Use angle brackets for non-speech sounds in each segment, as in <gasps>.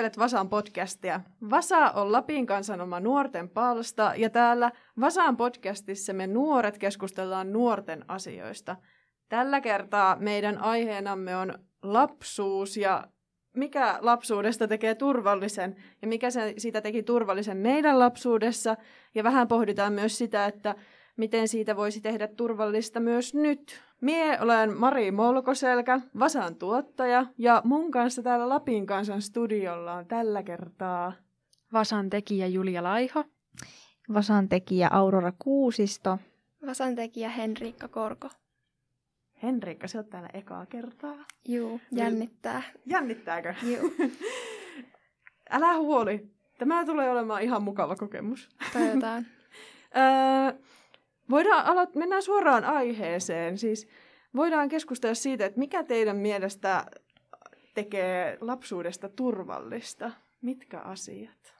Kuuntelet Vasan podcastia. Vasa on Lapin kansan oma nuorten palsta ja täällä Vasan podcastissa me nuoret keskustellaan nuorten asioista. Tällä kertaa meidän aiheenamme on lapsuus ja mikä lapsuudesta tekee turvallisen ja mikä se, siitä teki turvallisen meidän lapsuudessa. Ja vähän pohditaan myös sitä, että miten siitä voisi tehdä turvallista myös nyt. Mie olen Mari Molkoselkä, Vasan tuottaja, ja mun kanssa täällä Lapin kansan studiolla on tällä kertaa Vasan tekijä Julia Laiho. Vasan tekijä Aurora Kuusisto. Vasan tekijä Henriikka Korko. Henriikka, se on täällä ekaa kertaa. Juu, jännittää. Jännittääkö? Juu. <laughs> Älä huoli. Tämä tulee olemaan ihan mukava kokemus. Toivotaan. <laughs> öö, voidaan aloit- mennään suoraan aiheeseen. Siis voidaan keskustella siitä, että mikä teidän mielestä tekee lapsuudesta turvallista? Mitkä asiat?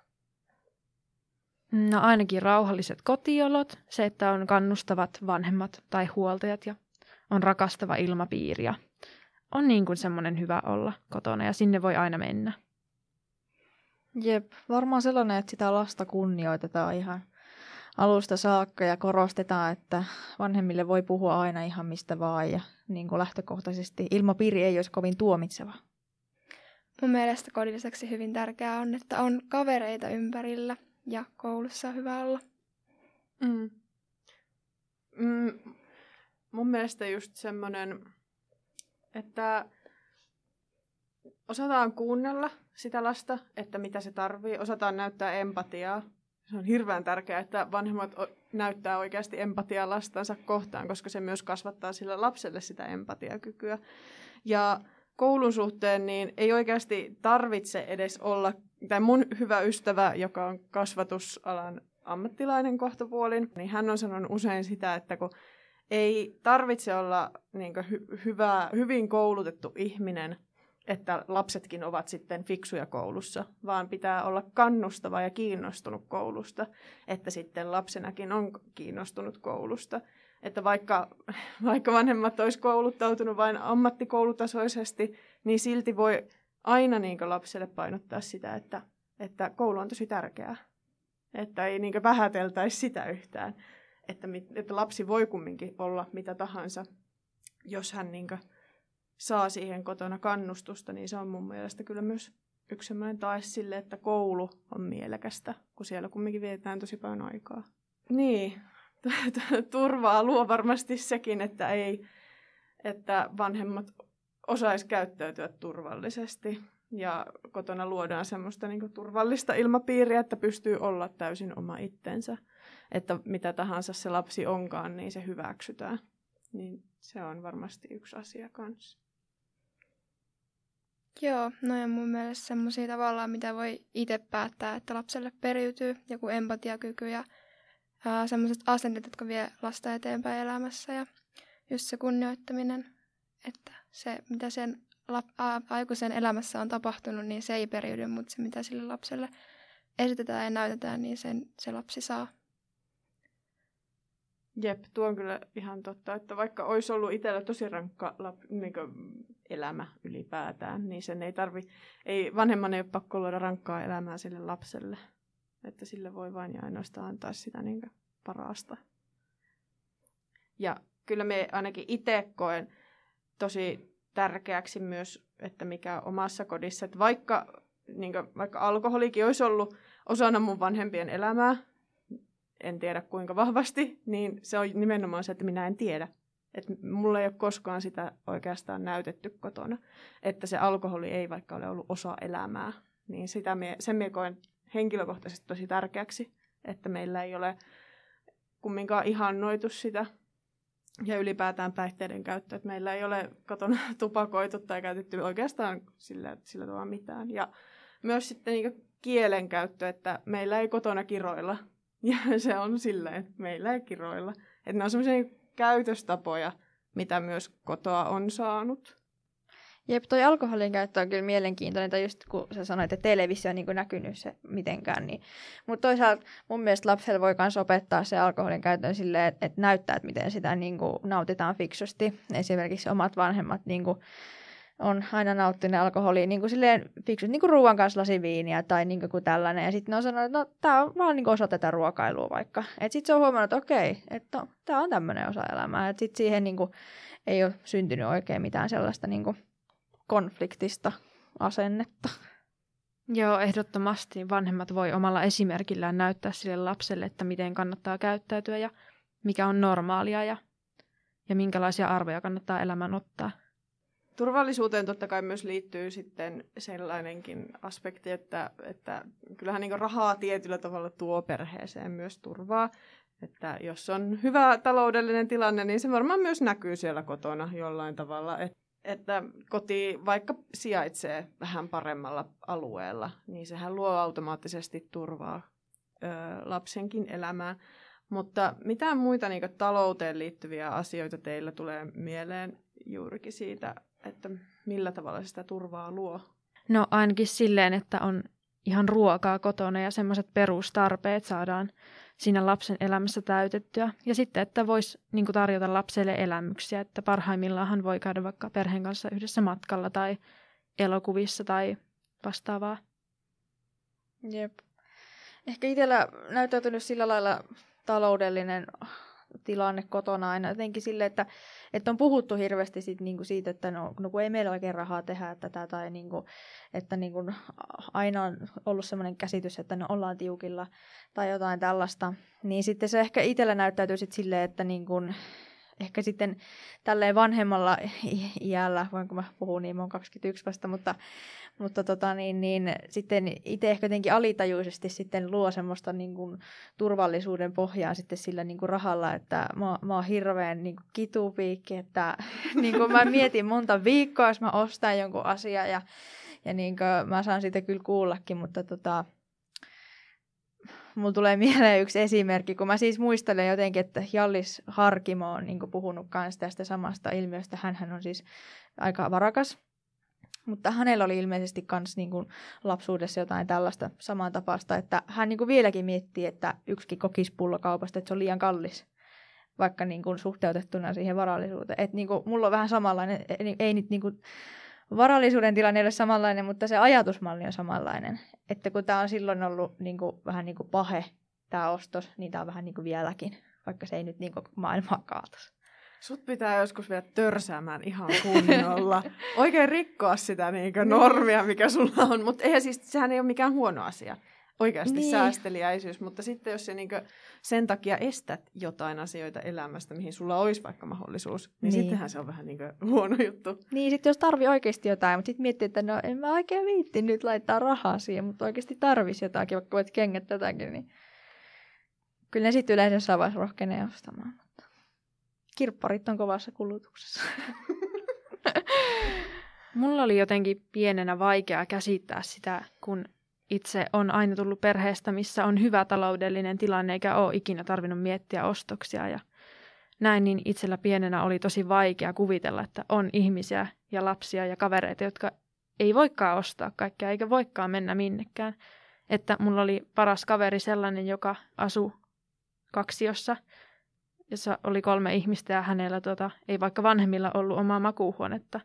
No ainakin rauhalliset kotiolot, se, että on kannustavat vanhemmat tai huoltajat ja on rakastava ilmapiiri ja on niin kuin semmoinen hyvä olla kotona ja sinne voi aina mennä. Jep, varmaan sellainen, että sitä lasta kunnioitetaan ihan alusta saakka ja korostetaan, että vanhemmille voi puhua aina ihan mistä vaan ja niin kuin lähtökohtaisesti ilmapiiri ei olisi kovin tuomitseva. Mun mielestä kodin lisäksi hyvin tärkeää on, että on kavereita ympärillä ja koulussa on hyvä olla. Mm. Mm, mun mielestä just semmoinen, että osataan kuunnella sitä lasta, että mitä se tarvii, osataan näyttää empatiaa. Se on hirveän tärkeää, että vanhemmat näyttää oikeasti empatiaa lastansa kohtaan, koska se myös kasvattaa sille lapselle sitä empatiakykyä. Ja koulun suhteen niin ei oikeasti tarvitse edes olla, tai mun hyvä ystävä, joka on kasvatusalan ammattilainen kohtapuolin, niin hän on sanonut usein sitä, että kun ei tarvitse olla niin hy- hyvä, hyvin koulutettu ihminen, että lapsetkin ovat sitten fiksuja koulussa, vaan pitää olla kannustava ja kiinnostunut koulusta, että sitten lapsenakin on kiinnostunut koulusta. Että vaikka, <laughs> vaikka vanhemmat olisi kouluttautunut vain ammattikoulutasoisesti, niin silti voi aina niin lapselle painottaa sitä, että, että koulu on tosi tärkeää. Että ei niin vähäteltäisi sitä yhtään että, että lapsi voi kumminkin olla mitä tahansa, jos hän niin saa siihen kotona kannustusta, niin se on mun mielestä kyllä myös yksi sellainen tae sille, että koulu on mielekästä, kun siellä kumminkin vietetään tosi paljon aikaa. Niin, <laughs> turvaa luo varmasti sekin, että ei, että vanhemmat osaisi käyttäytyä turvallisesti ja kotona luodaan semmoista niin turvallista ilmapiiriä, että pystyy olla täysin oma itsensä että mitä tahansa se lapsi onkaan, niin se hyväksytään. Niin se on varmasti yksi asia kanssa. Joo, no ja mun mielestä semmoisia tavallaan, mitä voi itse päättää, että lapselle periytyy, joku empatiakyky ja semmoiset asenteet, jotka vie lasta eteenpäin elämässä ja just se kunnioittaminen, että se, mitä sen lap- aikuisen elämässä on tapahtunut, niin se ei periydy, mutta se, mitä sille lapselle esitetään ja näytetään, niin sen se lapsi saa. Jep, tuo on kyllä ihan totta, että vaikka olisi ollut itsellä tosi rankka lap, niin elämä ylipäätään, niin sen ei tarvi, ei, vanhemman ei ole pakko luoda rankkaa elämää sille lapselle. Että sille voi vain ja ainoastaan antaa sitä niin parasta. Ja kyllä me ainakin itse koen tosi tärkeäksi myös, että mikä omassa kodissa, että vaikka, niin kuin, vaikka alkoholikin olisi ollut osana mun vanhempien elämää, en tiedä kuinka vahvasti, niin se on nimenomaan se, että minä en tiedä. Että mulla ei ole koskaan sitä oikeastaan näytetty kotona, että se alkoholi ei vaikka ole ollut osa elämää. Niin sitä mie, sen mie koen henkilökohtaisesti tosi tärkeäksi, että meillä ei ole kumminkaan ihannoitu sitä ja ylipäätään päihteiden käyttö, että meillä ei ole kotona <laughs> tupakoitu tai käytetty oikeastaan sillä, sillä tavalla mitään. Ja myös sitten niin kielen käyttö, että meillä ei kotona kiroilla, ja <laughs> se on silleen, että meillä ei kiroilla. Että ne on sellaisia käytöstapoja, mitä myös kotoa on saanut. Jep, toi alkoholin käyttö on kyllä mielenkiintoinen, tai just kun sä sanoit, että televisio on niin näkynyt se mitenkään. Niin. Mutta toisaalta mun mielestä lapselle voi myös opettaa se alkoholin käytön silleen, että, että näyttää, että miten sitä niin kuin nautitaan fiksusti. Esimerkiksi omat vanhemmat niin kuin on aina nauttinut alkoholia niin kuin silleen fiksut, niin kuin ruoan kanssa lasi viiniä tai niin kuin tällainen. Ja sitten ne on sanonut, että no tämä on vaan niin osa tätä ruokailua vaikka. Että sitten se on huomannut, että okei, että no, tämä on tämmöinen osa elämää. Että sitten siihen niin kuin, ei ole syntynyt oikein mitään sellaista niin kuin konfliktista asennetta. Joo, ehdottomasti vanhemmat voi omalla esimerkillään näyttää sille lapselle, että miten kannattaa käyttäytyä ja mikä on normaalia ja, ja minkälaisia arvoja kannattaa elämään ottaa. Turvallisuuteen totta kai myös liittyy sitten sellainenkin aspekti, että, että kyllähän niin rahaa tietyllä tavalla tuo perheeseen myös turvaa. Että jos on hyvä taloudellinen tilanne, niin se varmaan myös näkyy siellä kotona jollain tavalla. Et, että koti vaikka sijaitsee vähän paremmalla alueella, niin sehän luo automaattisesti turvaa ö, lapsenkin elämään. Mutta mitä muita niin talouteen liittyviä asioita teillä tulee mieleen juurikin siitä että millä tavalla sitä turvaa luo? No ainakin silleen, että on ihan ruokaa kotona ja semmoiset perustarpeet saadaan siinä lapsen elämässä täytettyä. Ja sitten, että voisi niin tarjota lapselle elämyksiä, että parhaimmillaan hän voi käydä vaikka perheen kanssa yhdessä matkalla tai elokuvissa tai vastaavaa. Jep. Ehkä itsellä näyttäytynyt sillä lailla taloudellinen tilanne kotona aina jotenkin sille, että, että on puhuttu hirveästi sit niinku siitä, että no, no kun ei meillä oikein rahaa tehdä tätä, tai niinku, että niinku aina on ollut sellainen käsitys, että no ollaan tiukilla tai jotain tällaista, niin sitten se ehkä itsellä näyttäytyy sitten silleen, että niinku, ehkä sitten tälleen vanhemmalla iällä, voinko mä puhua niin, mä oon 21 vasta, mutta, mutta tota, niin, niin, sitten itse ehkä jotenkin alitajuisesti sitten luo semmoista niin kuin, turvallisuuden pohjaa sitten sillä niin kuin rahalla, että mä, mä oon hirveän niin kuin, kitupiikki, että <laughs> niin kuin mä mietin monta viikkoa, jos mä ostan jonkun asian ja, ja niin kuin, mä saan siitä kyllä kuullakin, mutta tota, mulla tulee mieleen yksi esimerkki, kun mä siis muistelen jotenkin, että Jallis Harkimo on niin puhunut kanssa tästä samasta ilmiöstä. hän on siis aika varakas, mutta hänellä oli ilmeisesti myös niin lapsuudessa jotain tällaista samaa tapasta, että hän niin vieläkin miettii, että yksikin kokispullo kaupasta, että se on liian kallis vaikka niin kuin suhteutettuna siihen varallisuuteen. Et niin kuin, mulla on vähän samanlainen, ei, ei nyt niin kuin varallisuuden tilanne ei ole samanlainen, mutta se ajatusmalli on samanlainen. Että kun tämä on silloin ollut niin kuin, vähän niin kuin pahe, tämä ostos, niin tämä on vähän niin kuin vieläkin, vaikka se ei nyt niin kuin maailmaa kaataisi. Sut pitää joskus vielä törsäämään ihan kunnolla. <laughs> Oikein rikkoa sitä niin normia, mikä sulla on. Mutta eihän siis, sehän ei ole mikään huono asia oikeasti niin. säästeliäisyys, mutta sitten jos se niin sen takia estät jotain asioita elämästä, mihin sulla olisi vaikka mahdollisuus, niin, niin. sittenhän se on vähän niin <laughs> huono juttu. Niin, sitten jos tarvii oikeasti jotain, mutta sitten miettii, että no en mä oikein viitti nyt laittaa rahaa siihen, mutta oikeasti tarvisi jotakin, vaikka voit kengät tätäkin, niin kyllä ne sitten yleensä saa vaiheessa rohkenee ostamaan. Mutta kirpparit on kovassa kulutuksessa. <laughs> <laughs> Mulla oli jotenkin pienenä vaikea käsittää sitä, kun itse on aina tullut perheestä, missä on hyvä taloudellinen tilanne eikä ole ikinä tarvinnut miettiä ostoksia ja näin, niin itsellä pienenä oli tosi vaikea kuvitella, että on ihmisiä ja lapsia ja kavereita, jotka ei voikaan ostaa kaikkea eikä voikaan mennä minnekään. Että mulla oli paras kaveri sellainen, joka asui kaksiossa, jossa oli kolme ihmistä ja hänellä tota, ei vaikka vanhemmilla ollut omaa makuuhuonetta.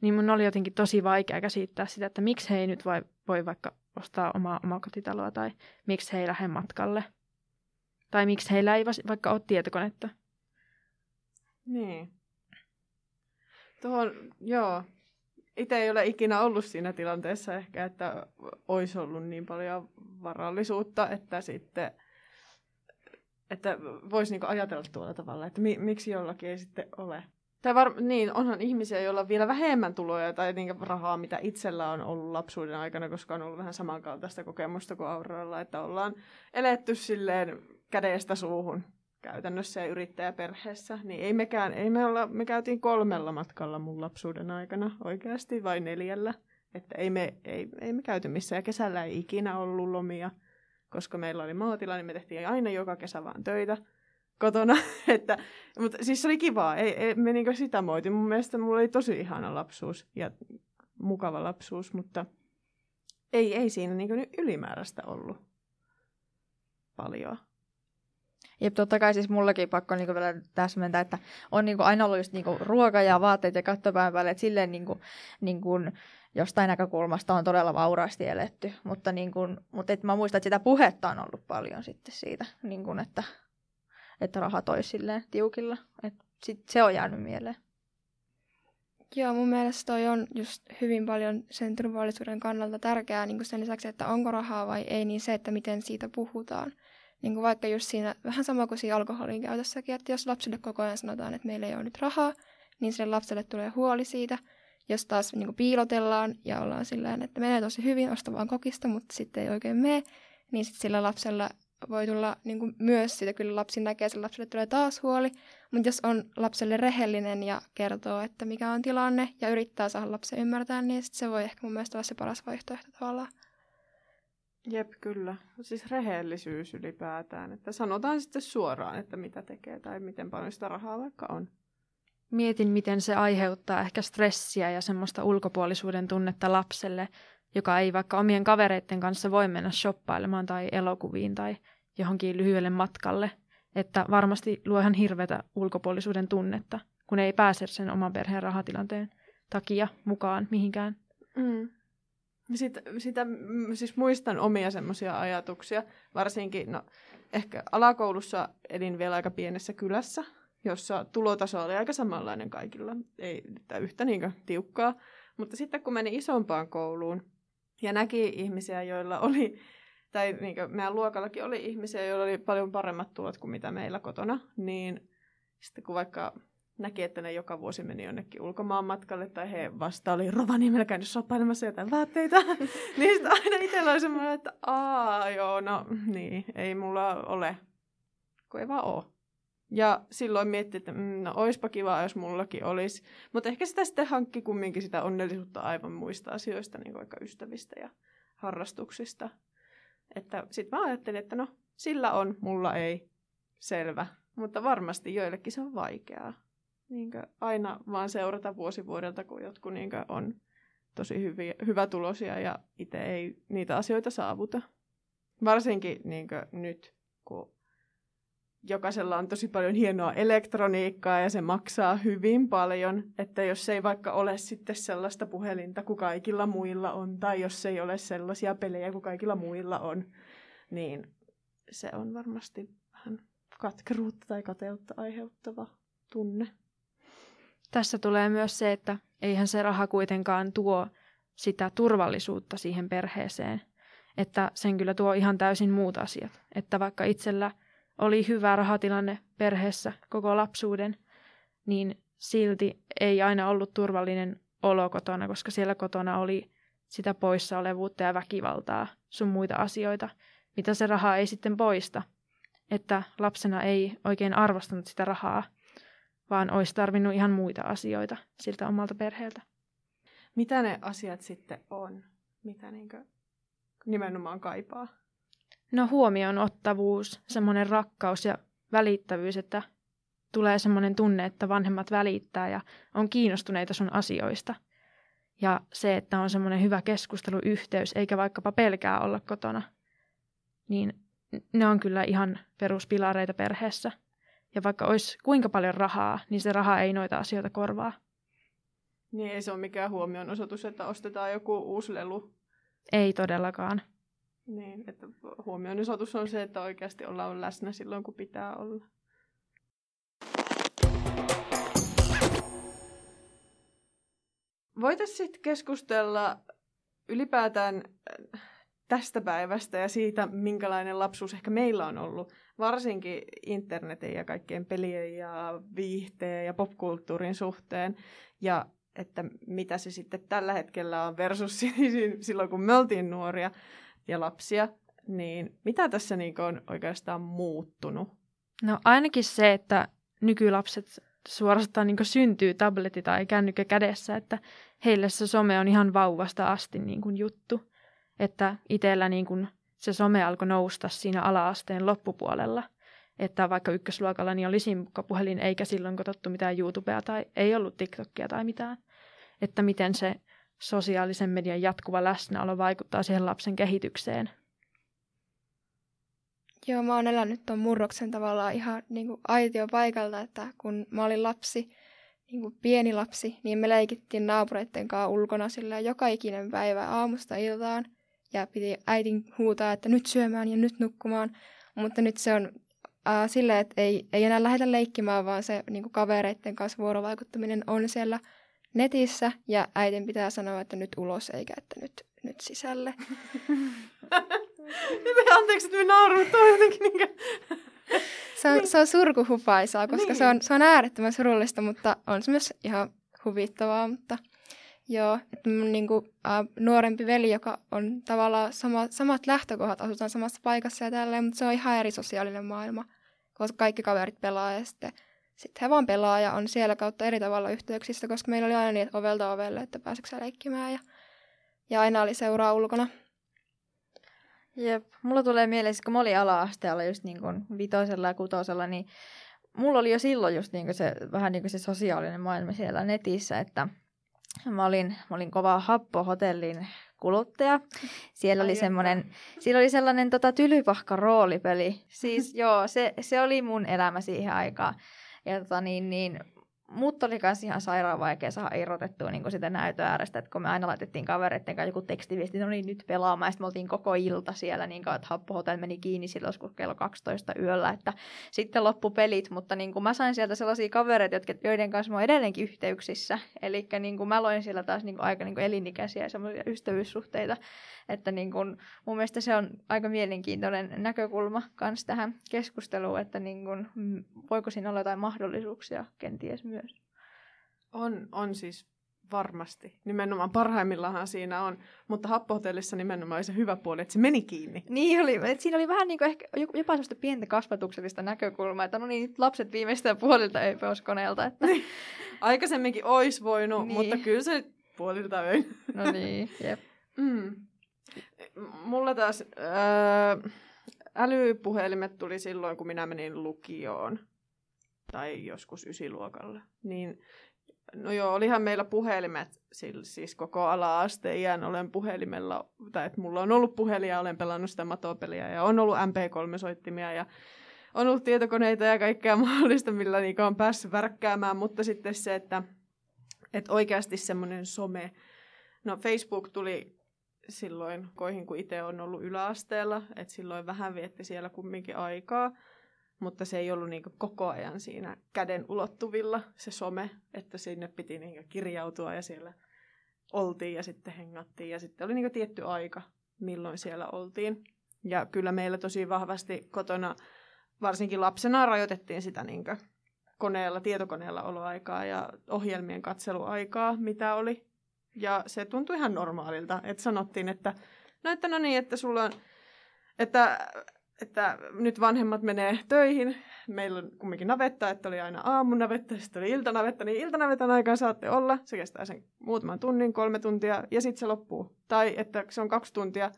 Niin mun oli jotenkin tosi vaikea käsittää sitä, että miksi he ei nyt voi vaikka ostaa omaa omakotitaloa tai miksi he ei lähde matkalle. Tai miksi heillä ei vaikka ole tietokonetta. Niin. Tuohon, joo. Itse ei ole ikinä ollut siinä tilanteessa ehkä, että olisi ollut niin paljon varallisuutta, että sitten että voisi niinku ajatella tuolla tavalla, että mi- miksi jollakin ei sitten ole. Tai var, niin, onhan ihmisiä, joilla on vielä vähemmän tuloja tai niin rahaa, mitä itsellä on ollut lapsuuden aikana, koska on ollut vähän samankaltaista kokemusta kuin Auroralla, että ollaan eletty silleen kädestä suuhun käytännössä ja yrittäjäperheessä, niin ei mekään, ei me olla, me käytiin kolmella matkalla mun lapsuuden aikana oikeasti, vai neljällä. Että ei me, ei, ei me käyty missään, ja kesällä ei ikinä ollut lomia, koska meillä oli maatila, niin me tehtiin aina joka kesä vaan töitä kotona. <laughs> että, mutta siis se oli kivaa, ei, ei me niinku sitä moiti. Mun mielestä mulla oli tosi ihana lapsuus ja mukava lapsuus, mutta ei, ei siinä niinku ylimääräistä ollut paljon. Jep, totta kai siis mullakin pakko niinku vielä täsmentää, että on niinku aina ollut just niinku ruoka ja vaatteet ja kattopään päälle, että silleen niinku, niinku jostain näkökulmasta on todella vauraasti eletty, mutta, niinku, mutta et mä muistan, että sitä puhetta on ollut paljon sitten siitä, niinku, että, että rahat olisi silleen tiukilla. Et sit se on jäänyt mieleen. Joo, mun mielestä toi on just hyvin paljon sen turvallisuuden kannalta tärkeää niin sen lisäksi, että onko rahaa vai ei, niin se, että miten siitä puhutaan. Niin kuin vaikka just siinä, vähän sama kuin siinä alkoholin käytössäkin, että jos lapsille koko ajan sanotaan, että meillä ei ole nyt rahaa, niin sille lapselle tulee huoli siitä. Jos taas niin kuin piilotellaan ja ollaan sillä että menee tosi hyvin, osta vaan kokista, mutta sitten ei oikein mene, niin sitten sillä lapsella voi tulla niin kuin myös siitä, kyllä lapsi näkee, että lapselle tulee taas huoli, mutta jos on lapselle rehellinen ja kertoo, että mikä on tilanne ja yrittää saada lapsen ymmärtää, niin sit se voi ehkä mun mielestä olla se paras vaihtoehto tavallaan. Jep, kyllä. Siis rehellisyys ylipäätään, että sanotaan sitten suoraan, että mitä tekee tai miten paljon sitä rahaa vaikka on. Mietin, miten se aiheuttaa ehkä stressiä ja semmoista ulkopuolisuuden tunnetta lapselle, joka ei vaikka omien kavereiden kanssa voi mennä shoppailemaan tai elokuviin tai johonkin lyhyelle matkalle. Että varmasti luo ihan hirveätä ulkopuolisuuden tunnetta, kun ei pääse sen oman perheen rahatilanteen takia mukaan mihinkään. Mm. Sitä, sitä, siis muistan omia semmoisia ajatuksia, varsinkin, no ehkä alakoulussa elin vielä aika pienessä kylässä, jossa tulotaso oli aika samanlainen kaikilla, ei yhtä niin tiukkaa. Mutta sitten kun meni isompaan kouluun ja näki ihmisiä, joilla oli, tai niin meidän luokallakin oli ihmisiä, joilla oli paljon paremmat tulot kuin mitä meillä kotona, niin sitten kun vaikka näki, että ne joka vuosi meni jonnekin ulkomaan matkalle, tai he vasta oli Rovaniemellä käynyt soppailemassa jotain vaatteita, <laughs> niin sitten aina itsellä oli semmoinen, että aa joo, no niin, ei mulla ole, kun ei vaan ole. Ja silloin mietti, että mm, no oispa kiva, jos mullakin olisi. Mutta ehkä sitä sitten hankki kumminkin sitä onnellisuutta aivan muista asioista, niin vaikka ystävistä ja harrastuksista. Että sitten mä ajattelin, että no sillä on, mulla ei. Selvä. Mutta varmasti joillekin se on vaikeaa niin aina vaan seurata vuosi vuodelta, kun jotkut niin on tosi hyviä, hyvätulosia ja itse ei niitä asioita saavuta. Varsinkin niin nyt, kun jokaisella on tosi paljon hienoa elektroniikkaa ja se maksaa hyvin paljon, että jos ei vaikka ole sitten sellaista puhelinta kuin kaikilla muilla on, tai jos ei ole sellaisia pelejä kuin kaikilla muilla on, niin se on varmasti vähän katkeruutta tai kateutta aiheuttava tunne. Tässä tulee myös se, että eihän se raha kuitenkaan tuo sitä turvallisuutta siihen perheeseen. Että sen kyllä tuo ihan täysin muut asiat. Että vaikka itsellä oli hyvä rahatilanne perheessä koko lapsuuden, niin silti ei aina ollut turvallinen olo kotona, koska siellä kotona oli sitä poissaolevuutta ja väkivaltaa, sun muita asioita, mitä se raha ei sitten poista. Että lapsena ei oikein arvostanut sitä rahaa, vaan olisi tarvinnut ihan muita asioita siltä omalta perheeltä. Mitä ne asiat sitten on, mitä niin nimenomaan kaipaa? No huomioon ottavuus, semmoinen rakkaus ja välittävyys, että tulee semmoinen tunne, että vanhemmat välittää ja on kiinnostuneita sun asioista. Ja se, että on semmoinen hyvä keskusteluyhteys, eikä vaikkapa pelkää olla kotona, niin ne on kyllä ihan peruspilareita perheessä. Ja vaikka olisi kuinka paljon rahaa, niin se raha ei noita asioita korvaa. Niin ei se ole mikään huomionosoitus, että ostetaan joku uusi lelu. Ei todellakaan. Niin, että huomionosoitus on se, että oikeasti ollaan läsnä silloin, kun pitää olla. Voitaisiin sitten keskustella ylipäätään tästä päivästä ja siitä, minkälainen lapsuus ehkä meillä on ollut, varsinkin internetin ja kaikkien pelien ja viihteen ja popkulttuurin suhteen, ja että mitä se sitten tällä hetkellä on versus <laughs> silloin, kun me oltiin nuoria ja lapsia, niin mitä tässä niin on oikeastaan muuttunut? No ainakin se, että nykylapset suorastaan niin syntyy tabletti tai kännykkä kädessä, että heille se some on ihan vauvasta asti niin kuin juttu että itsellä niin kuin se some alkoi nousta siinä ala-asteen loppupuolella. Että vaikka ykkösluokalla niin oli simukkapuhelin, eikä silloin katsottu mitään YouTubea tai ei ollut TikTokia tai mitään. Että miten se sosiaalisen median jatkuva läsnäolo vaikuttaa siihen lapsen kehitykseen. Joo, mä oon elänyt tuon murroksen tavallaan ihan niin kuin aitio paikalta, että kun mä olin lapsi, niin kuin pieni lapsi, niin me leikittiin naapureiden kanssa ulkona sillä joka ikinen päivä aamusta iltaan. Ja piti äitin huutaa, että nyt syömään ja nyt nukkumaan. Mutta nyt se on äh, silleen, että ei, ei enää lähdetä leikkimään, vaan se niin kuin kavereiden kanssa vuorovaikuttaminen on siellä netissä. Ja äitin pitää sanoa, että nyt ulos eikä että nyt, nyt sisälle. <laughs> Anteeksi, että me nauramme, mutta on jotenkin niin kuin... se, on, se on surkuhupaisaa, koska niin. se, on, se on äärettömän surullista, mutta on se myös ihan huvittavaa. Mutta joo, että mun niin kuin, äh, nuorempi veli, joka on tavallaan sama, samat lähtökohdat, asutaan samassa paikassa ja tälleen, mutta se on ihan eri sosiaalinen maailma, koska kaikki kaverit pelaa ja sitten sitten he vaan pelaa ja on siellä kautta eri tavalla yhteyksissä, koska meillä oli aina niin, että ovelta ovelle, että pääseekö leikkimään ja, ja aina oli seuraa ulkona. Jep, mulla tulee mieleen, kun mä olin ala-asteella just niin kuin vitosella ja kutosella, niin mulla oli jo silloin just niin kuin se, vähän niin kuin se sosiaalinen maailma siellä netissä, että mä olin, mä olin kova happohotellin kuluttaja. Siellä oli, semmoinen, siellä oli sellainen tota, tylypahka roolipeli. Siis joo, se, se oli mun elämä siihen aikaan. Ja tota, niin, niin, mutta oli myös ihan sairaan vaikea saada irrotettua niin sitä näytön äärestä, että kun me aina laitettiin kavereiden kanssa joku tekstiviesti, no niin nyt pelaamaan, ja sitten me oltiin koko ilta siellä, niin kuin, että happohotel meni kiinni silloin joskus kello 12 yöllä, että sitten loppu pelit, mutta niin kuin mä sain sieltä sellaisia kavereita, jotka, joiden kanssa mä oon edelleenkin yhteyksissä, eli niin kuin mä loin siellä taas niin kuin aika niin kuin elinikäisiä semmoisia ystävyyssuhteita, että niin kuin, mun mielestä se on aika mielenkiintoinen näkökulma myös tähän keskusteluun, että niin kuin, voiko siinä olla jotain mahdollisuuksia kenties myös. On, on siis varmasti. Nimenomaan parhaimmillaan siinä on, mutta happohotellissa nimenomaan se hyvä puoli, että se meni kiinni. Niin oli, että siinä oli vähän niin kuin ehkä jopa sellaista pientä kasvatuksellista näkökulmaa, että no niin, lapset viimeistään puolilta ei koneelta. Että... Aikaisemminkin olisi voinut, niin. mutta kyllä se puolilta ei. No niin, jep. Mm. Mulla taas ää, älypuhelimet tuli silloin, kun minä menin lukioon tai joskus ysiluokalle. Niin, no joo, olihan meillä puhelimet, siis koko ala-asteen iän olen puhelimella, tai että mulla on ollut puhelin ja olen pelannut sitä matopeliä ja on ollut MP3-soittimia ja on ollut tietokoneita ja kaikkea <laughs> mahdollista, millä niitä on päässyt värkkäämään, mutta sitten se, että, että oikeasti semmoinen some, no Facebook tuli silloin koihin, kun itse on ollut yläasteella, että silloin vähän vietti siellä kumminkin aikaa, mutta se ei ollut niin koko ajan siinä käden ulottuvilla se some, että sinne piti niin kirjautua ja siellä oltiin ja sitten hengattiin ja sitten oli niin tietty aika, milloin siellä oltiin. Ja kyllä meillä tosi vahvasti kotona, varsinkin lapsena, rajoitettiin sitä niin koneella, tietokoneella oloaikaa ja ohjelmien katseluaikaa, mitä oli ja se tuntui ihan normaalilta, että sanottiin, että no, että no niin, että sulla on, että, että nyt vanhemmat menee töihin, meillä on kumminkin navetta, että oli aina aamun navetta, sitten oli iltanavetta, niin iltanavetan aikaan saatte olla, se kestää sen muutaman tunnin, kolme tuntia, ja sitten se loppuu. Tai että se on kaksi tuntia,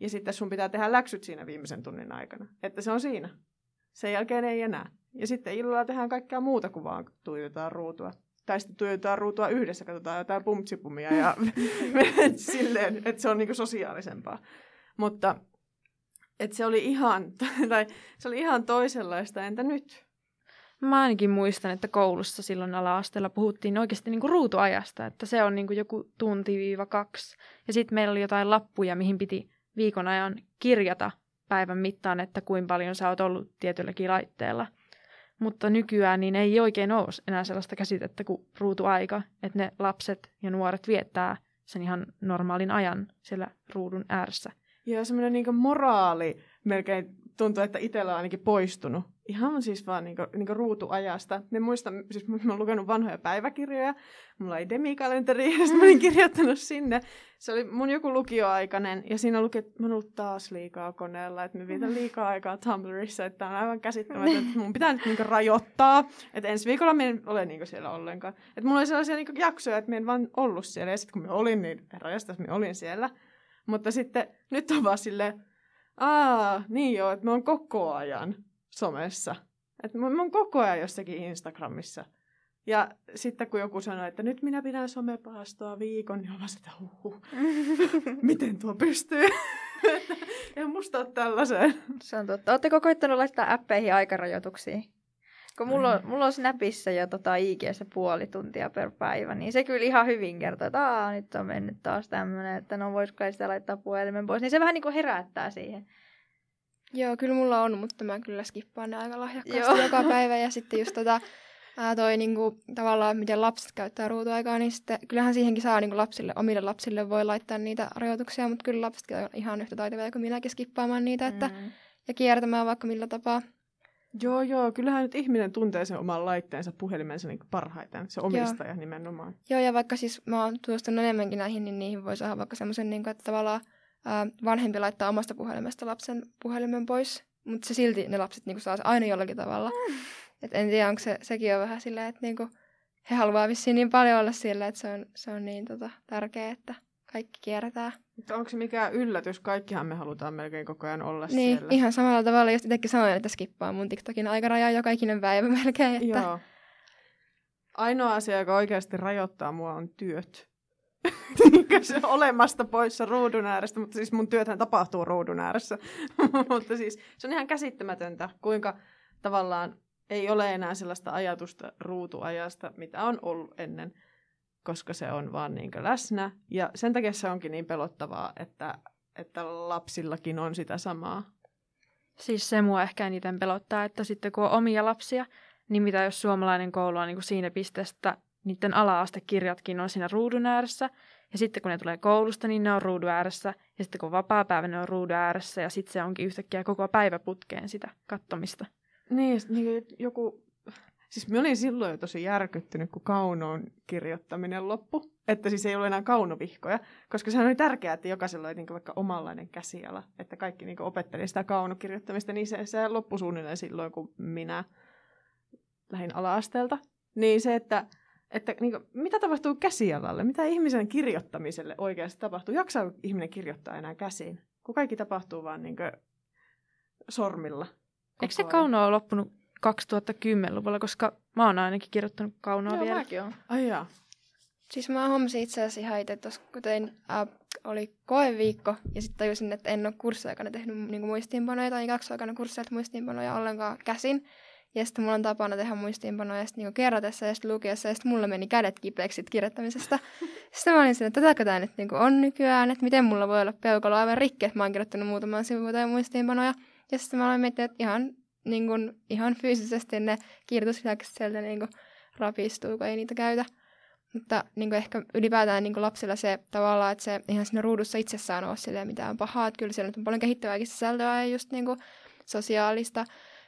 ja sitten sun pitää tehdä läksyt siinä viimeisen tunnin aikana. Että se on siinä. Sen jälkeen ei enää. Ja sitten illalla tehdään kaikkea muuta kuin vaan tuijotetaan ruutua tai sitten tuijotetaan ruutua yhdessä, katsotaan jotain pumtsipumia ja <laughs> silleen, että se on niinku sosiaalisempaa. Mutta että se oli ihan, <laughs> tai se oli ihan toisenlaista, entä nyt? Mä ainakin muistan, että koulussa silloin ala-asteella puhuttiin oikeasti niinku ruutuajasta, että se on niinku joku tunti-viiva kaksi. Ja sitten meillä oli jotain lappuja, mihin piti viikon ajan kirjata päivän mittaan, että kuinka paljon sä oot ollut tietylläkin laitteella – mutta nykyään niin ei oikein ole enää sellaista käsitettä kuin ruutuaika, että ne lapset ja nuoret viettää sen ihan normaalin ajan siellä ruudun ääressä. Ja semmoinen niin moraali melkein tuntuu, että itsellä on ainakin poistunut. Ihan siis vaan niinku, niinku ruutuajasta. Ne muista, siis mä oon lukenut vanhoja päiväkirjoja, mulla ei demikalenteri, ja mä olin kirjoittanut sinne. Se oli mun joku lukioaikainen, ja siinä luki, että mä oon ollut taas liikaa koneella, että mä viitän liikaa aikaa Tumblrissa, että on aivan käsittämätöntä, että mun pitää nyt niinku rajoittaa, että ensi viikolla mä en ole niinku siellä ollenkaan. Että mulla oli sellaisia niinku jaksoja, että mä en vaan ollut siellä, ja sitten kun mä olin, niin rajasta, mä olin siellä. Mutta sitten nyt on vaan silleen, Aa, niin joo, että mä oon koko ajan somessa. Että mä, mä oon koko ajan jossakin Instagramissa. Ja sitten kun joku sanoi, että nyt minä pidän somepaastoa viikon, niin vaan sitä, huhu, <laughs> miten tuo pystyy. <laughs> Ei musta ole tällaiseen. Se on totta. Oletteko koittanut laittaa appeihin aikarajoituksia? Kun mulla on, mulla on Snapissa jo tota IGssä puoli tuntia per päivä, niin se kyllä ihan hyvin kertoo, että Aa, nyt on mennyt taas tämmöinen, että no voisiko sitä laittaa puhelimen pois. Niin se vähän niin kuin herättää siihen. Joo, kyllä mulla on, mutta mä kyllä skippaan ne aika lahjakkaasti Joo. joka <laughs> päivä. Ja sitten just tota, ää, toi niinku, tavallaan, miten lapset käyttää ruutuaikaa, niin sitten kyllähän siihenkin saa niinku lapsille, omille lapsille voi laittaa niitä rajoituksia, mutta kyllä lapsetkin on ihan yhtä taitavia kuin minäkin skippaamaan niitä, että, Mm. ja kiertämään vaikka millä tapaa. Joo, joo. Kyllähän nyt ihminen tuntee sen oman laitteensa puhelimensa niin parhaiten. Se omistaja nimenomaan. Joo, ja vaikka siis mä oon tutustunut enemmänkin näihin, niin niihin voi saada vaikka semmoisen, niin että tavallaan ää, vanhempi laittaa omasta puhelimesta lapsen puhelimen pois, mutta se silti ne lapset niin saa aina jollakin tavalla. Et en tiedä, onko se, sekin on vähän silleen, että niinku, he haluaa vissiin niin paljon olla sillä, että se on, se on niin tota, tärkeä, että kaikki kierretään. Mutta onko se mikään yllätys? Kaikkihan me halutaan melkein koko ajan olla Niin, siellä. ihan samalla tavalla, jos itsekin sanoin, että skippaa mun TikTokin aikaraja joka ikinen päivä <laughs> melkein. Että, Joo. Ainoa asia, joka oikeasti rajoittaa mua, on työt. <laughs> Se olemasta poissa ruudun äärestä, mutta siis mun työthän tapahtuu ruudun ääressä. <laughs> mutta siis se on ihan käsittämätöntä, kuinka tavallaan ei ole enää sellaista ajatusta ruutuajasta, mitä on ollut ennen, koska se on vaan niin läsnä. Ja sen takia se onkin niin pelottavaa, että, että lapsillakin on sitä samaa. Siis se mua ehkä eniten pelottaa, että sitten kun on omia lapsia, niin mitä jos suomalainen koulu on niin kuin siinä pisteessä, että niiden ala-astekirjatkin on siinä ruudun ääressä, ja sitten kun ne tulee koulusta, niin ne on ruudun ääressä, ja sitten kun on vapaa-päivä, ne on ruudun ääressä, ja sitten se onkin yhtäkkiä koko päivä putkeen sitä kattomista. Niin, niin joku... Siis mä olin silloin jo tosi järkyttynyt, kun kaunoon kirjoittaminen loppu. Että siis ei ollut enää kaunovihkoja, koska sehän oli tärkeää, että jokaisella oli niin vaikka omanlainen käsiala. Että kaikki niin opetteli sitä kaunokirjoittamista, niin se, se loppui suunnilleen silloin, kun minä lähdin ala-asteelta. Niin se, että, että niin kuin, mitä tapahtuu käsialalle? Mitä ihmisen kirjoittamiselle oikeasti tapahtuu? Jaksaa ihminen kirjoittaa enää käsiin? Kun kaikki tapahtuu vaan niin kuin sormilla. Eikö se kauno ole loppunut 2010-luvulla, koska mä oon ainakin kirjoittanut kaunoa Joo, vielä. mäkin on. Ai jaa. Siis mä huomasin itse asiassa ihan itse tuossa, kun tein, äh, oli koeviikko, ja sitten tajusin, että en ole kurssiaikana tehnyt niinku muistiinpanoja tai kaksi aikana kursseilta muistiinpanoja ollenkaan käsin. Ja sitten mulla on tapana tehdä muistiinpanoja sitten niinku kerratessa ja sitten lukiessa, ja sitten mulla meni kädet kipeäksi kirjoittamisesta. <laughs> sitten mä olin siinä, että tätäkö tämä nyt niinku on nykyään, että miten mulla voi olla peukalo aivan rikki, että mä oon kirjoittanut muutaman sivun tai muistiinpanoja. Ja sitten mä aloin miettiä, että ihan, niin kun, ihan fyysisesti ne kirjoituslihakset sieltä niin kun, rapistuu, kun ei niitä käytä. Mutta niin ehkä ylipäätään niin lapsilla se tavallaan, että se ihan siinä ruudussa itsessään ole silleen mitään pahaa. Että kyllä siellä on paljon kehittävääkin sisältöä ja just niin sosiaalista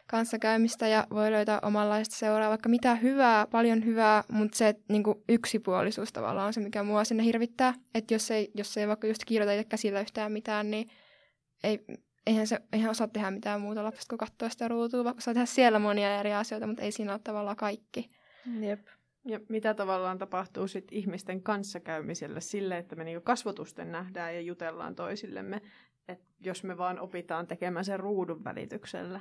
kanssakäymistä ja voi löytää omanlaista seuraa vaikka mitä hyvää, paljon hyvää, mutta se niin yksipuolisuus tavallaan on se, mikä mua sinne hirvittää. Että jos ei, jos ei vaikka just kirjoita itse käsillä yhtään mitään, niin ei, eihän se eihän osaa tehdä mitään muuta lapsesta kuin katsoa sitä ruutua, vaikka saa tehdä siellä monia eri asioita, mutta ei siinä ole tavallaan kaikki. Jep. Ja mitä tavallaan tapahtuu sit ihmisten kanssakäymiselle sille, että me niinku kasvotusten nähdään ja jutellaan toisillemme. Et jos me vaan opitaan tekemään sen ruudun välityksellä,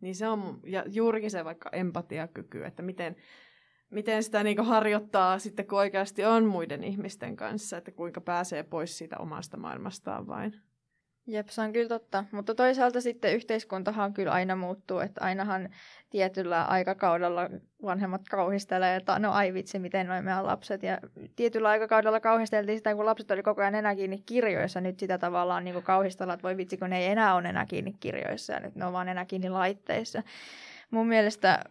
niin se on, ja juurikin se vaikka empatiakyky, että miten, miten sitä niinku harjoittaa sitten, kun oikeasti on muiden ihmisten kanssa, että kuinka pääsee pois siitä omasta maailmastaan vain. Jep, se on kyllä totta. Mutta toisaalta sitten yhteiskuntahan kyllä aina muuttuu, että ainahan tietyllä aikakaudella vanhemmat kauhistelee, että no ai vitsi, miten noin meidän lapset. Ja tietyllä aikakaudella kauhisteltiin sitä, kun lapset oli koko ajan enää kiinni kirjoissa. Nyt sitä tavallaan niin kauhistellaan, että voi vitsi, kun ne ei enää ole enää kiinni kirjoissa ja nyt ne on vaan enää kiinni laitteissa. Mun mielestä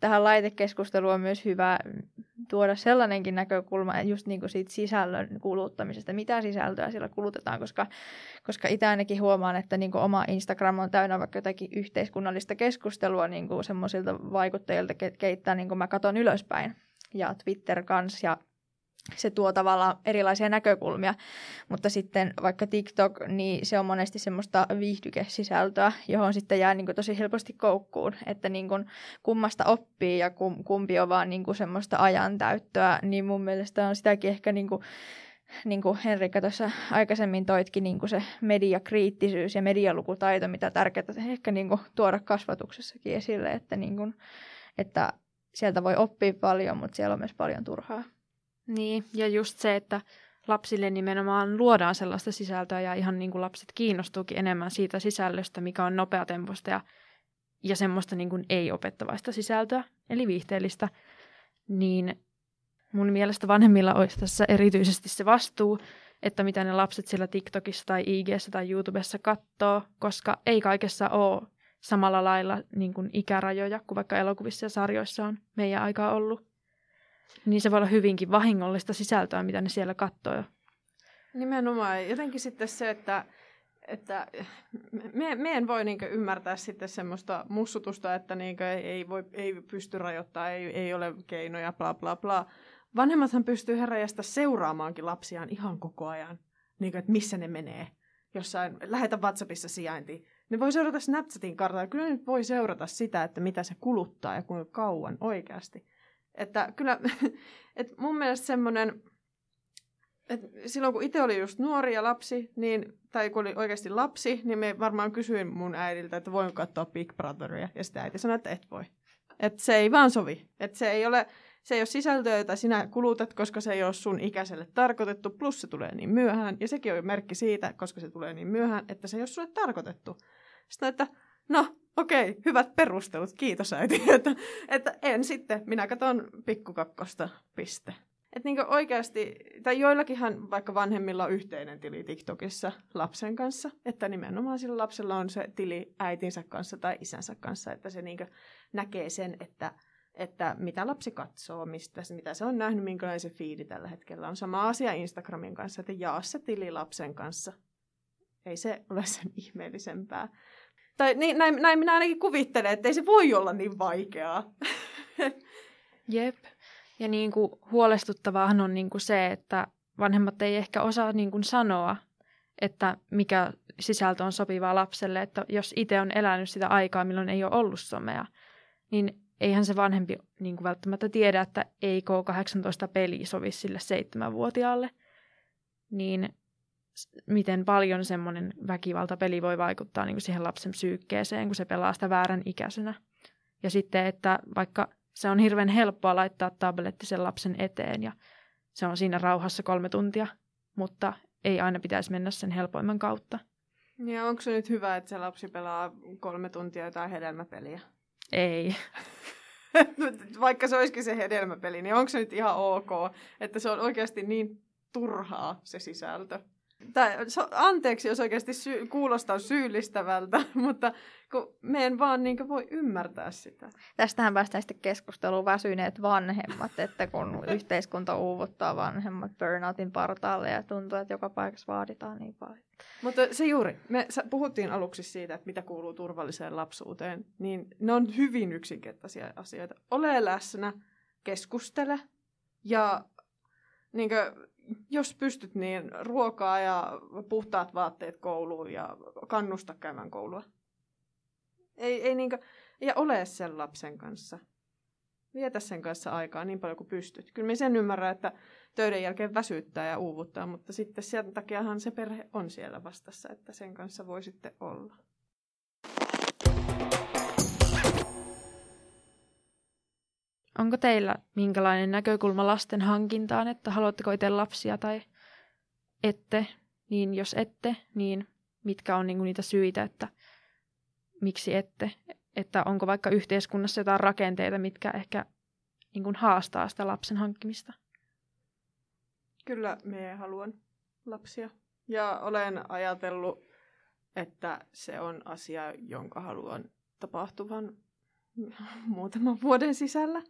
tähän laitekeskusteluun on myös hyvä tuoda sellainenkin näkökulma just niin kuin siitä sisällön kuluttamisesta, mitä sisältöä siellä kulutetaan, koska, koska itse ainakin huomaan, että niin kuin oma Instagram on täynnä vaikka jotakin yhteiskunnallista keskustelua niin kuin semmoisilta vaikuttajilta, keitä niin kuin mä katon ylöspäin, ja Twitter kanssa, ja se tuo tavallaan erilaisia näkökulmia, mutta sitten vaikka TikTok, niin se on monesti semmoista viihdykesisältöä, johon sitten jää niin kuin tosi helposti koukkuun, että niin kuin kummasta oppii ja kumpi on vaan niin kuin semmoista ajantäyttöä, niin mun mielestä on sitäkin ehkä niin kuin niin kuin Henrikka tuossa aikaisemmin toitkin, niin kuin se mediakriittisyys ja medialukutaito, mitä tärkeää ehkä niin kuin tuoda kasvatuksessakin esille, että, niin kuin, että sieltä voi oppia paljon, mutta siellä on myös paljon turhaa. Niin, ja just se, että lapsille nimenomaan luodaan sellaista sisältöä ja ihan niin kuin lapset kiinnostuukin enemmän siitä sisällöstä, mikä on nopeatempoista ja, ja semmoista niin kuin ei-opettavaista sisältöä, eli viihteellistä, niin mun mielestä vanhemmilla olisi tässä erityisesti se vastuu, että mitä ne lapset siellä TikTokissa tai IGssä tai YouTubessa katsoo, koska ei kaikessa ole samalla lailla niin kuin ikärajoja kuin vaikka elokuvissa ja sarjoissa on meidän aikaa ollut. Niin se voi olla hyvinkin vahingollista sisältöä, mitä ne siellä katsoo. Nimenomaan. Jotenkin sitten se, että, että me, me en voi niinku ymmärtää sitten semmoista mussutusta, että niinku ei, voi, ei pysty rajoittamaan, ei, ei ole keinoja, bla bla bla. Vanhemmathan pystyy herrajasta seuraamaankin lapsiaan ihan koko ajan, niin kuin, että missä ne menee. Jossain, lähetä WhatsAppissa sijainti. Ne voi seurata Snapchatin kartalla. Kyllä ne voi seurata sitä, että mitä se kuluttaa ja kuinka kauan oikeasti. Että kyllä, <laughs> että mun mielestä semmoinen, että silloin kun itse oli just nuori ja lapsi, niin, tai kun oli oikeasti lapsi, niin me varmaan kysyin mun äidiltä, että voinko katsoa Big Brotheria. Ja sitten äiti sanoi, että et voi. Että se ei vaan sovi. Että se ei ole, se ei ole sisältöä, jota sinä kulutat, koska se ei ole sun ikäiselle tarkoitettu, plus se tulee niin myöhään. Ja sekin on merkki siitä, koska se tulee niin myöhään, että se ei ole sulle tarkoitettu. Sitten että no okei, hyvät perustelut, kiitos äiti, että, että en sitten, minä katson pikkukakkosta, piste. Että niin oikeasti, tai joillakinhan vaikka vanhemmilla on yhteinen tili TikTokissa lapsen kanssa, että nimenomaan sillä lapsella on se tili äitinsä kanssa tai isänsä kanssa, että se niin näkee sen, että, että mitä lapsi katsoo, mistä, mitä se on nähnyt, minkälainen se fiidi tällä hetkellä on. Sama asia Instagramin kanssa, että jaa se tili lapsen kanssa. Ei se ole sen ihmeellisempää. Tai niin, näin, näin minä ainakin kuvittelen, että ei se voi olla niin vaikeaa. <laughs> Jep. Ja niin kuin huolestuttavaahan on niin kuin se, että vanhemmat ei ehkä osaa niin kuin sanoa, että mikä sisältö on sopivaa lapselle. Että jos itse on elänyt sitä aikaa, milloin ei ole ollut somea, niin eihän se vanhempi niin kuin välttämättä tiedä, että ei K18-peli sovi sille seitsemänvuotiaalle. Niin miten paljon semmoinen väkivaltapeli voi vaikuttaa niin kuin siihen lapsen psyykkeeseen, kun se pelaa sitä väärän ikäisenä. Ja sitten, että vaikka se on hirveän helppoa laittaa tabletti sen lapsen eteen ja se on siinä rauhassa kolme tuntia, mutta ei aina pitäisi mennä sen helpoimman kautta. Ja onko se nyt hyvä, että se lapsi pelaa kolme tuntia jotain hedelmäpeliä? Ei. <laughs> Vaikka se olisikin se hedelmäpeli, niin onko se nyt ihan ok, että se on oikeasti niin turhaa se sisältö? Tai anteeksi, jos oikeasti sy- kuulostaa syyllistävältä, <laughs> mutta kun me en vaan niin voi ymmärtää sitä. Tästähän päästään sitten keskusteluun väsyneet vanhemmat, että kun yhteiskunta uuvuttaa vanhemmat burnoutin partaalle ja tuntuu, että joka paikassa vaaditaan niin paljon. Mutta se juuri, me puhuttiin aluksi siitä, että mitä kuuluu turvalliseen lapsuuteen, niin ne on hyvin yksinkertaisia asioita. Ole läsnä, keskustele ja niin kuin, jos pystyt, niin ruokaa ja puhtaat vaatteet kouluun ja kannusta käymään koulua. Ei, ei niinkö, ja ole sen lapsen kanssa. Vietä sen kanssa aikaa niin paljon kuin pystyt. Kyllä me sen ymmärrän, että töiden jälkeen väsyttää ja uuvuttaa, mutta sitten sieltä takiahan se perhe on siellä vastassa, että sen kanssa voi sitten olla. Onko teillä minkälainen näkökulma lasten hankintaan, että haluatteko itse lapsia tai ette? Niin jos ette, niin mitkä on niinku niitä syitä, että miksi ette? Että onko vaikka yhteiskunnassa jotain rakenteita, mitkä ehkä niinku haastaa sitä lapsen hankkimista? Kyllä me haluan lapsia. Ja olen ajatellut, että se on asia, jonka haluan tapahtuvan <laughs> muutaman vuoden sisällä.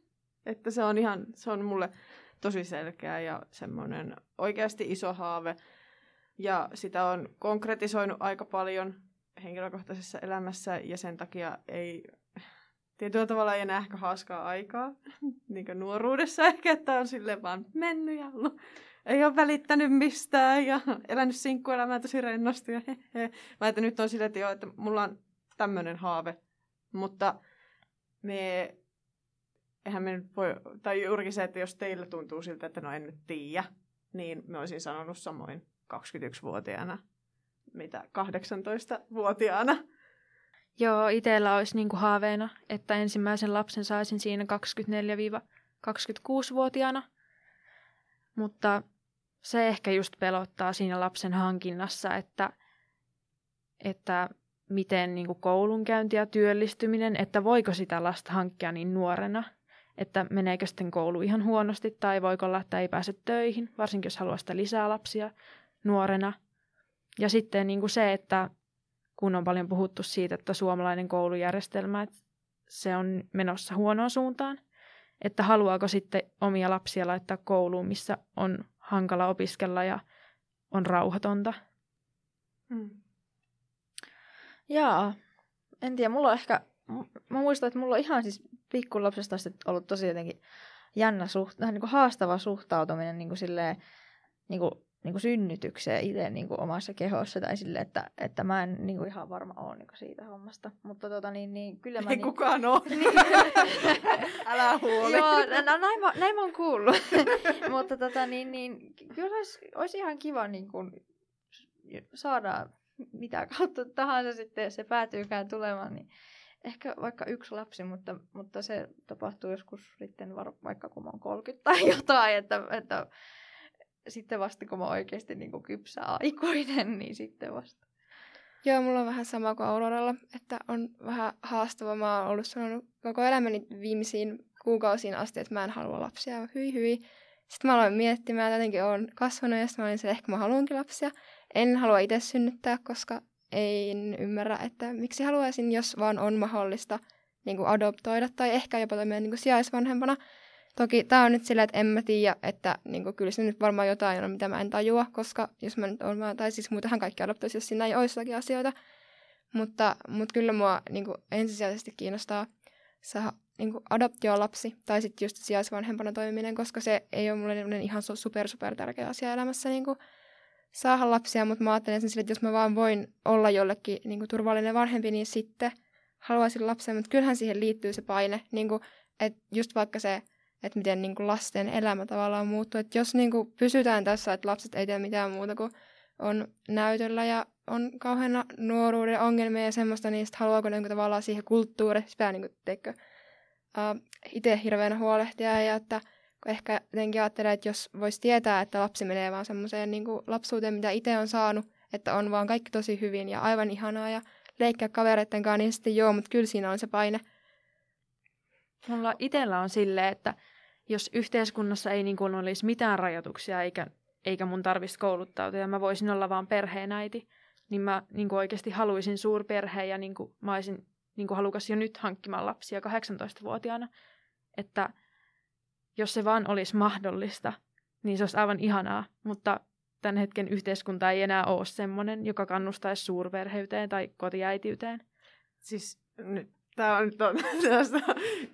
Että se on ihan, se on mulle tosi selkeä ja semmoinen oikeasti iso haave. Ja sitä on konkretisoinut aika paljon henkilökohtaisessa elämässä ja sen takia ei tietyllä tavalla ei enää ehkä haaskaa aikaa, <laughs> niin kuin nuoruudessa ehkä, että on sille vaan mennyt ja ollut, ei ole välittänyt mistään ja <laughs> elänyt sinkkuelämää tosi rennosti. Ja Mä että nyt on sille, että, joo, että mulla on tämmöinen haave, mutta me eihän me nyt voi, tai juurikin se, että jos teillä tuntuu siltä, että no en nyt tiedä, niin me olisin sanonut samoin 21-vuotiaana, mitä 18-vuotiaana. Joo, itsellä olisi niinku haaveena, että ensimmäisen lapsen saisin siinä 24-26-vuotiaana. Mutta se ehkä just pelottaa siinä lapsen hankinnassa, että, että miten niin kuin koulunkäynti ja työllistyminen, että voiko sitä lasta hankkia niin nuorena, että meneekö sitten koulu ihan huonosti tai voiko olla, että ei pääse töihin, varsinkin jos haluaa sitä lisää lapsia nuorena. Ja sitten niin kuin se, että kun on paljon puhuttu siitä, että suomalainen koulujärjestelmä, että se on menossa huonoon suuntaan, että haluaako sitten omia lapsia laittaa kouluun, missä on hankala opiskella ja on rauhatonta. Hmm. Jaa, en tiedä, mulla on ehkä, mä muistan, että mulla on ihan siis pikkulapsesta asti ollut tosi jotenkin jännä suht, niin kuin haastava suhtautuminen niin kuin silleen, niin kuin niin kuin synnytykseen itse niin kuin omassa kehossa tai sille, että, että mä en niin kuin ihan varma ole niin kuin siitä hommasta. Mutta tota, niin, niin, kyllä mä... Ei niin, kukaan ole. <laughs> Niin, <laughs> Älä huoli. Joo, no, näin, mä, näin mä oon kuullut. <laughs> Mutta tota, niin, niin, kyllä olisi, olisi ihan kiva niin kuin, saada mitä kautta tahansa sitten se päätyykään tulemaan, niin ehkä vaikka yksi lapsi, mutta, mutta se tapahtuu joskus sitten var, vaikka kun mä oon 30 tai <laughs> jotain, että, että sitten vasta kun mä oikeasti niin kuin kypsä aikuinen, <laughs> niin sitten vasta. Joo, mulla on vähän sama kuin Auroralla, että on vähän haastava. Mä oon ollut sanonut koko elämäni viimeisiin kuukausiin asti, että mä en halua lapsia. Hyi hyi. Sitten mä aloin miettimään, että jotenkin oon kasvanut ja sitten mä olin se, että ehkä mä haluankin lapsia. En halua itse synnyttää, koska en ymmärrä, että miksi haluaisin, jos vaan on mahdollista niin kuin adoptoida tai ehkä jopa toimia niin kuin sijaisvanhempana. Toki tämä on nyt sillä, että en mä tiedä, että niin kuin, kyllä se nyt varmaan jotain on, mitä mä en tajua, koska jos mä nyt olen, tai siis muutenhan kaikki adoptoisi, jos siinä ei olisi asioita. Mutta, mutta kyllä mua niin kuin, ensisijaisesti kiinnostaa saada niin kuin adoptiolapsi tai sitten just sijaisvanhempana toimiminen, koska se ei ole mulle ihan super super tärkeä asia elämässä niin kuin, saada lapsia, mutta mä ajattelen sen sille, että jos mä vaan voin olla jollekin niin kuin, turvallinen vanhempi, niin sitten haluaisin lapsen, mutta kyllähän siihen liittyy se paine, niin kuin, että just vaikka se että miten niin kuin lasten elämä tavallaan muuttuu. Että jos niin kuin pysytään tässä, että lapset ei tee mitään muuta kuin on näytöllä ja on kauheana nuoruuden ongelmia ja semmoista, niin sitten haluaako niin tavallaan siihen kulttuuriin, sitä niin kuin, teikö, uh, itse hirveänä huolehtia ja että ehkä jotenkin ajattelee, että jos voisi tietää, että lapsi menee vaan semmoiseen niin lapsuuteen, mitä itse on saanut, että on vaan kaikki tosi hyvin ja aivan ihanaa ja leikkiä kavereiden kanssa, niin sitten joo, mutta kyllä siinä on se paine. Mulla itsellä on silleen, että jos yhteiskunnassa ei niin kuin olisi mitään rajoituksia eikä, eikä mun tarvitsisi kouluttautua ja mä voisin olla vaan perheenäiti, niin mä niin kuin oikeasti haluaisin suurperheen ja niin kuin mä olisin niin kuin halukas jo nyt hankkimaan lapsia 18-vuotiaana. Että jos se vaan olisi mahdollista, niin se olisi aivan ihanaa, mutta tämän hetken yhteiskunta ei enää ole semmoinen, joka kannustaisi suurperheyteen tai kotiäitiyteen. Siis nyt Tämä on on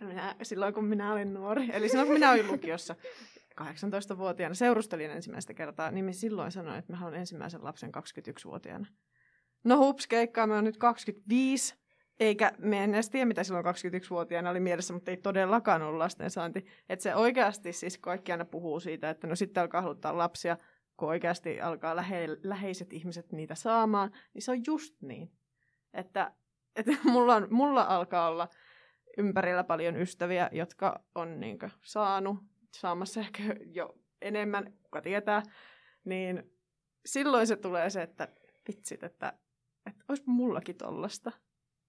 <laughs> minä, silloin kun minä olin nuori, eli silloin kun minä olin lukiossa 18-vuotiaana, seurustelin ensimmäistä kertaa, niin silloin sanoin, että mä haluan ensimmäisen lapsen 21-vuotiaana. No hups, keikkaa, mä oon nyt 25, eikä me en edes tiedä, mitä silloin 21-vuotiaana oli mielessä, mutta ei todellakaan ollut lastensaanti. Että se oikeasti siis kaikki aina puhuu siitä, että no sitten alkaa haluttaa lapsia, kun oikeasti alkaa lähe, läheiset ihmiset niitä saamaan, niin se on just niin. Että että <laughs> mulla, on, mulla alkaa olla ympärillä paljon ystäviä, jotka on niin kuin, saanut, saamassa ehkä jo enemmän, kuka tietää, niin silloin se tulee se, että vitsit, että, että olisipa mullakin tollasta.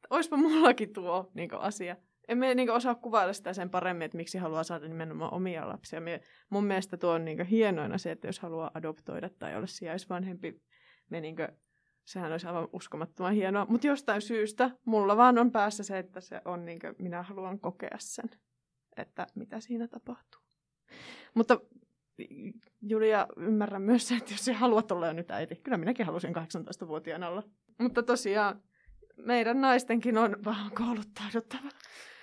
Olisipa mullakin tuo niin kuin, asia. En me niin kuin, osaa kuvailla sitä sen paremmin, että miksi haluaa saada nimenomaan omia lapsia. Me, mun mielestä tuo on niin kuin, hienoina se, että jos haluaa adoptoida tai olla sijaisvanhempi, me niin kuin, sehän olisi aivan uskomattoman hienoa. Mutta jostain syystä mulla vaan on päässä se, että se on niin kuin minä haluan kokea sen, että mitä siinä tapahtuu. Mutta Julia, ymmärrän myös se, että jos haluat olla jo nyt äiti, kyllä minäkin halusin 18-vuotiaana olla. Mutta tosiaan meidän naistenkin on vaan kouluttauduttava.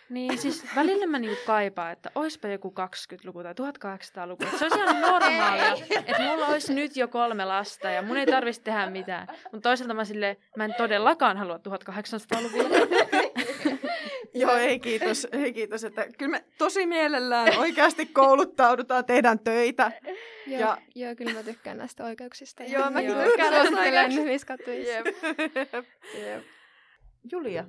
Niin, siis välillä mä niinku kaipaan, että oispa joku 20-luku tai 1800-luku. se olisi ihan normaalia, että mulla olisi nyt jo kolme lasta ja mun ei tarvitsisi tehdä mitään. Mutta toisaalta mä silleen, mä en todellakaan halua 1800-luvulla. Joo, ei kiitos. Ei kiitos. Että kyllä me tosi mielellään oikeasti kouluttaudutaan, tehdään töitä. Joo, ja... joo, kyllä mä tykkään näistä oikeuksista. Joo, mäkin tykkään näistä oikeuksista. Jep. Jep. Julia,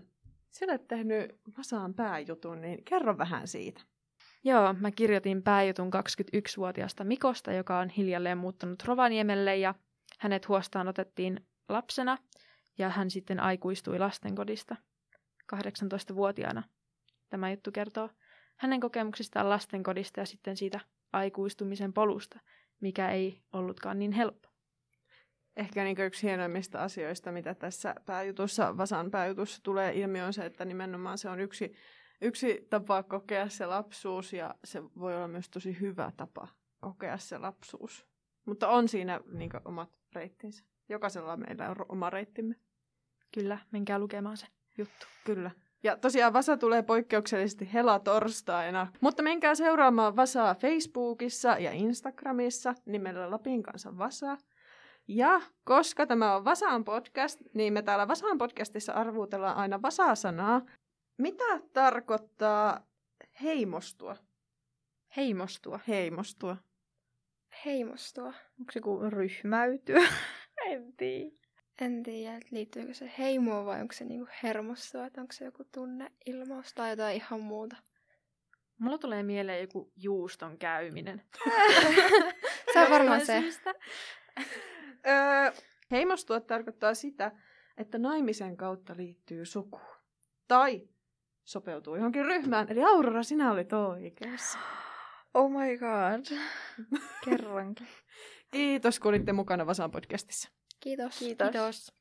sä olet tehnyt Vasaan pääjutun, niin kerro vähän siitä. Joo, mä kirjoitin pääjutun 21-vuotiaasta Mikosta, joka on hiljalleen muuttanut Rovaniemelle ja hänet huostaan otettiin lapsena ja hän sitten aikuistui lastenkodista 18-vuotiaana. Tämä juttu kertoo hänen kokemuksistaan lastenkodista ja sitten siitä aikuistumisen polusta, mikä ei ollutkaan niin helppo. Ehkä niin yksi hienoimmista asioista, mitä tässä pääjutussa, Vasan pääjutussa tulee ilmi, on se, että nimenomaan se on yksi, yksi tapa kokea se lapsuus ja se voi olla myös tosi hyvä tapa kokea se lapsuus. Mutta on siinä niin omat reittinsä. Jokaisella meillä on oma reittimme. Kyllä, menkää lukemaan se juttu. Kyllä. Ja tosiaan Vasa tulee poikkeuksellisesti hela torstaina. Mutta menkää seuraamaan Vasaa Facebookissa ja Instagramissa nimellä Lapin kanssa Vasa. Ja koska tämä on Vasaan podcast, niin me täällä Vasaan podcastissa arvuutellaan aina Vasaa-sanaa. Mitä tarkoittaa heimostua? Heimostua. Heimostua. Heimostua. Onko se kuin ryhmäytyä? <laughs> en tiedä. En tiedä, että liittyykö se heimoon vai onko se niinku hermostua, että onko se joku tunneilmaus tai jotain ihan muuta. Mulla tulee mieleen joku juuston käyminen. <laughs> se on varmaan se. Öö, heimostua tarkoittaa sitä, että naimisen kautta liittyy sukuun. Tai sopeutuu johonkin ryhmään. Eli Aurora, sinä olit oikeassa. <gasps> Oh my god. <laughs> Kerrankin. Kiitos, kun olitte mukana Vasan podcastissa. Kiitos. Kiitos. Kiitos.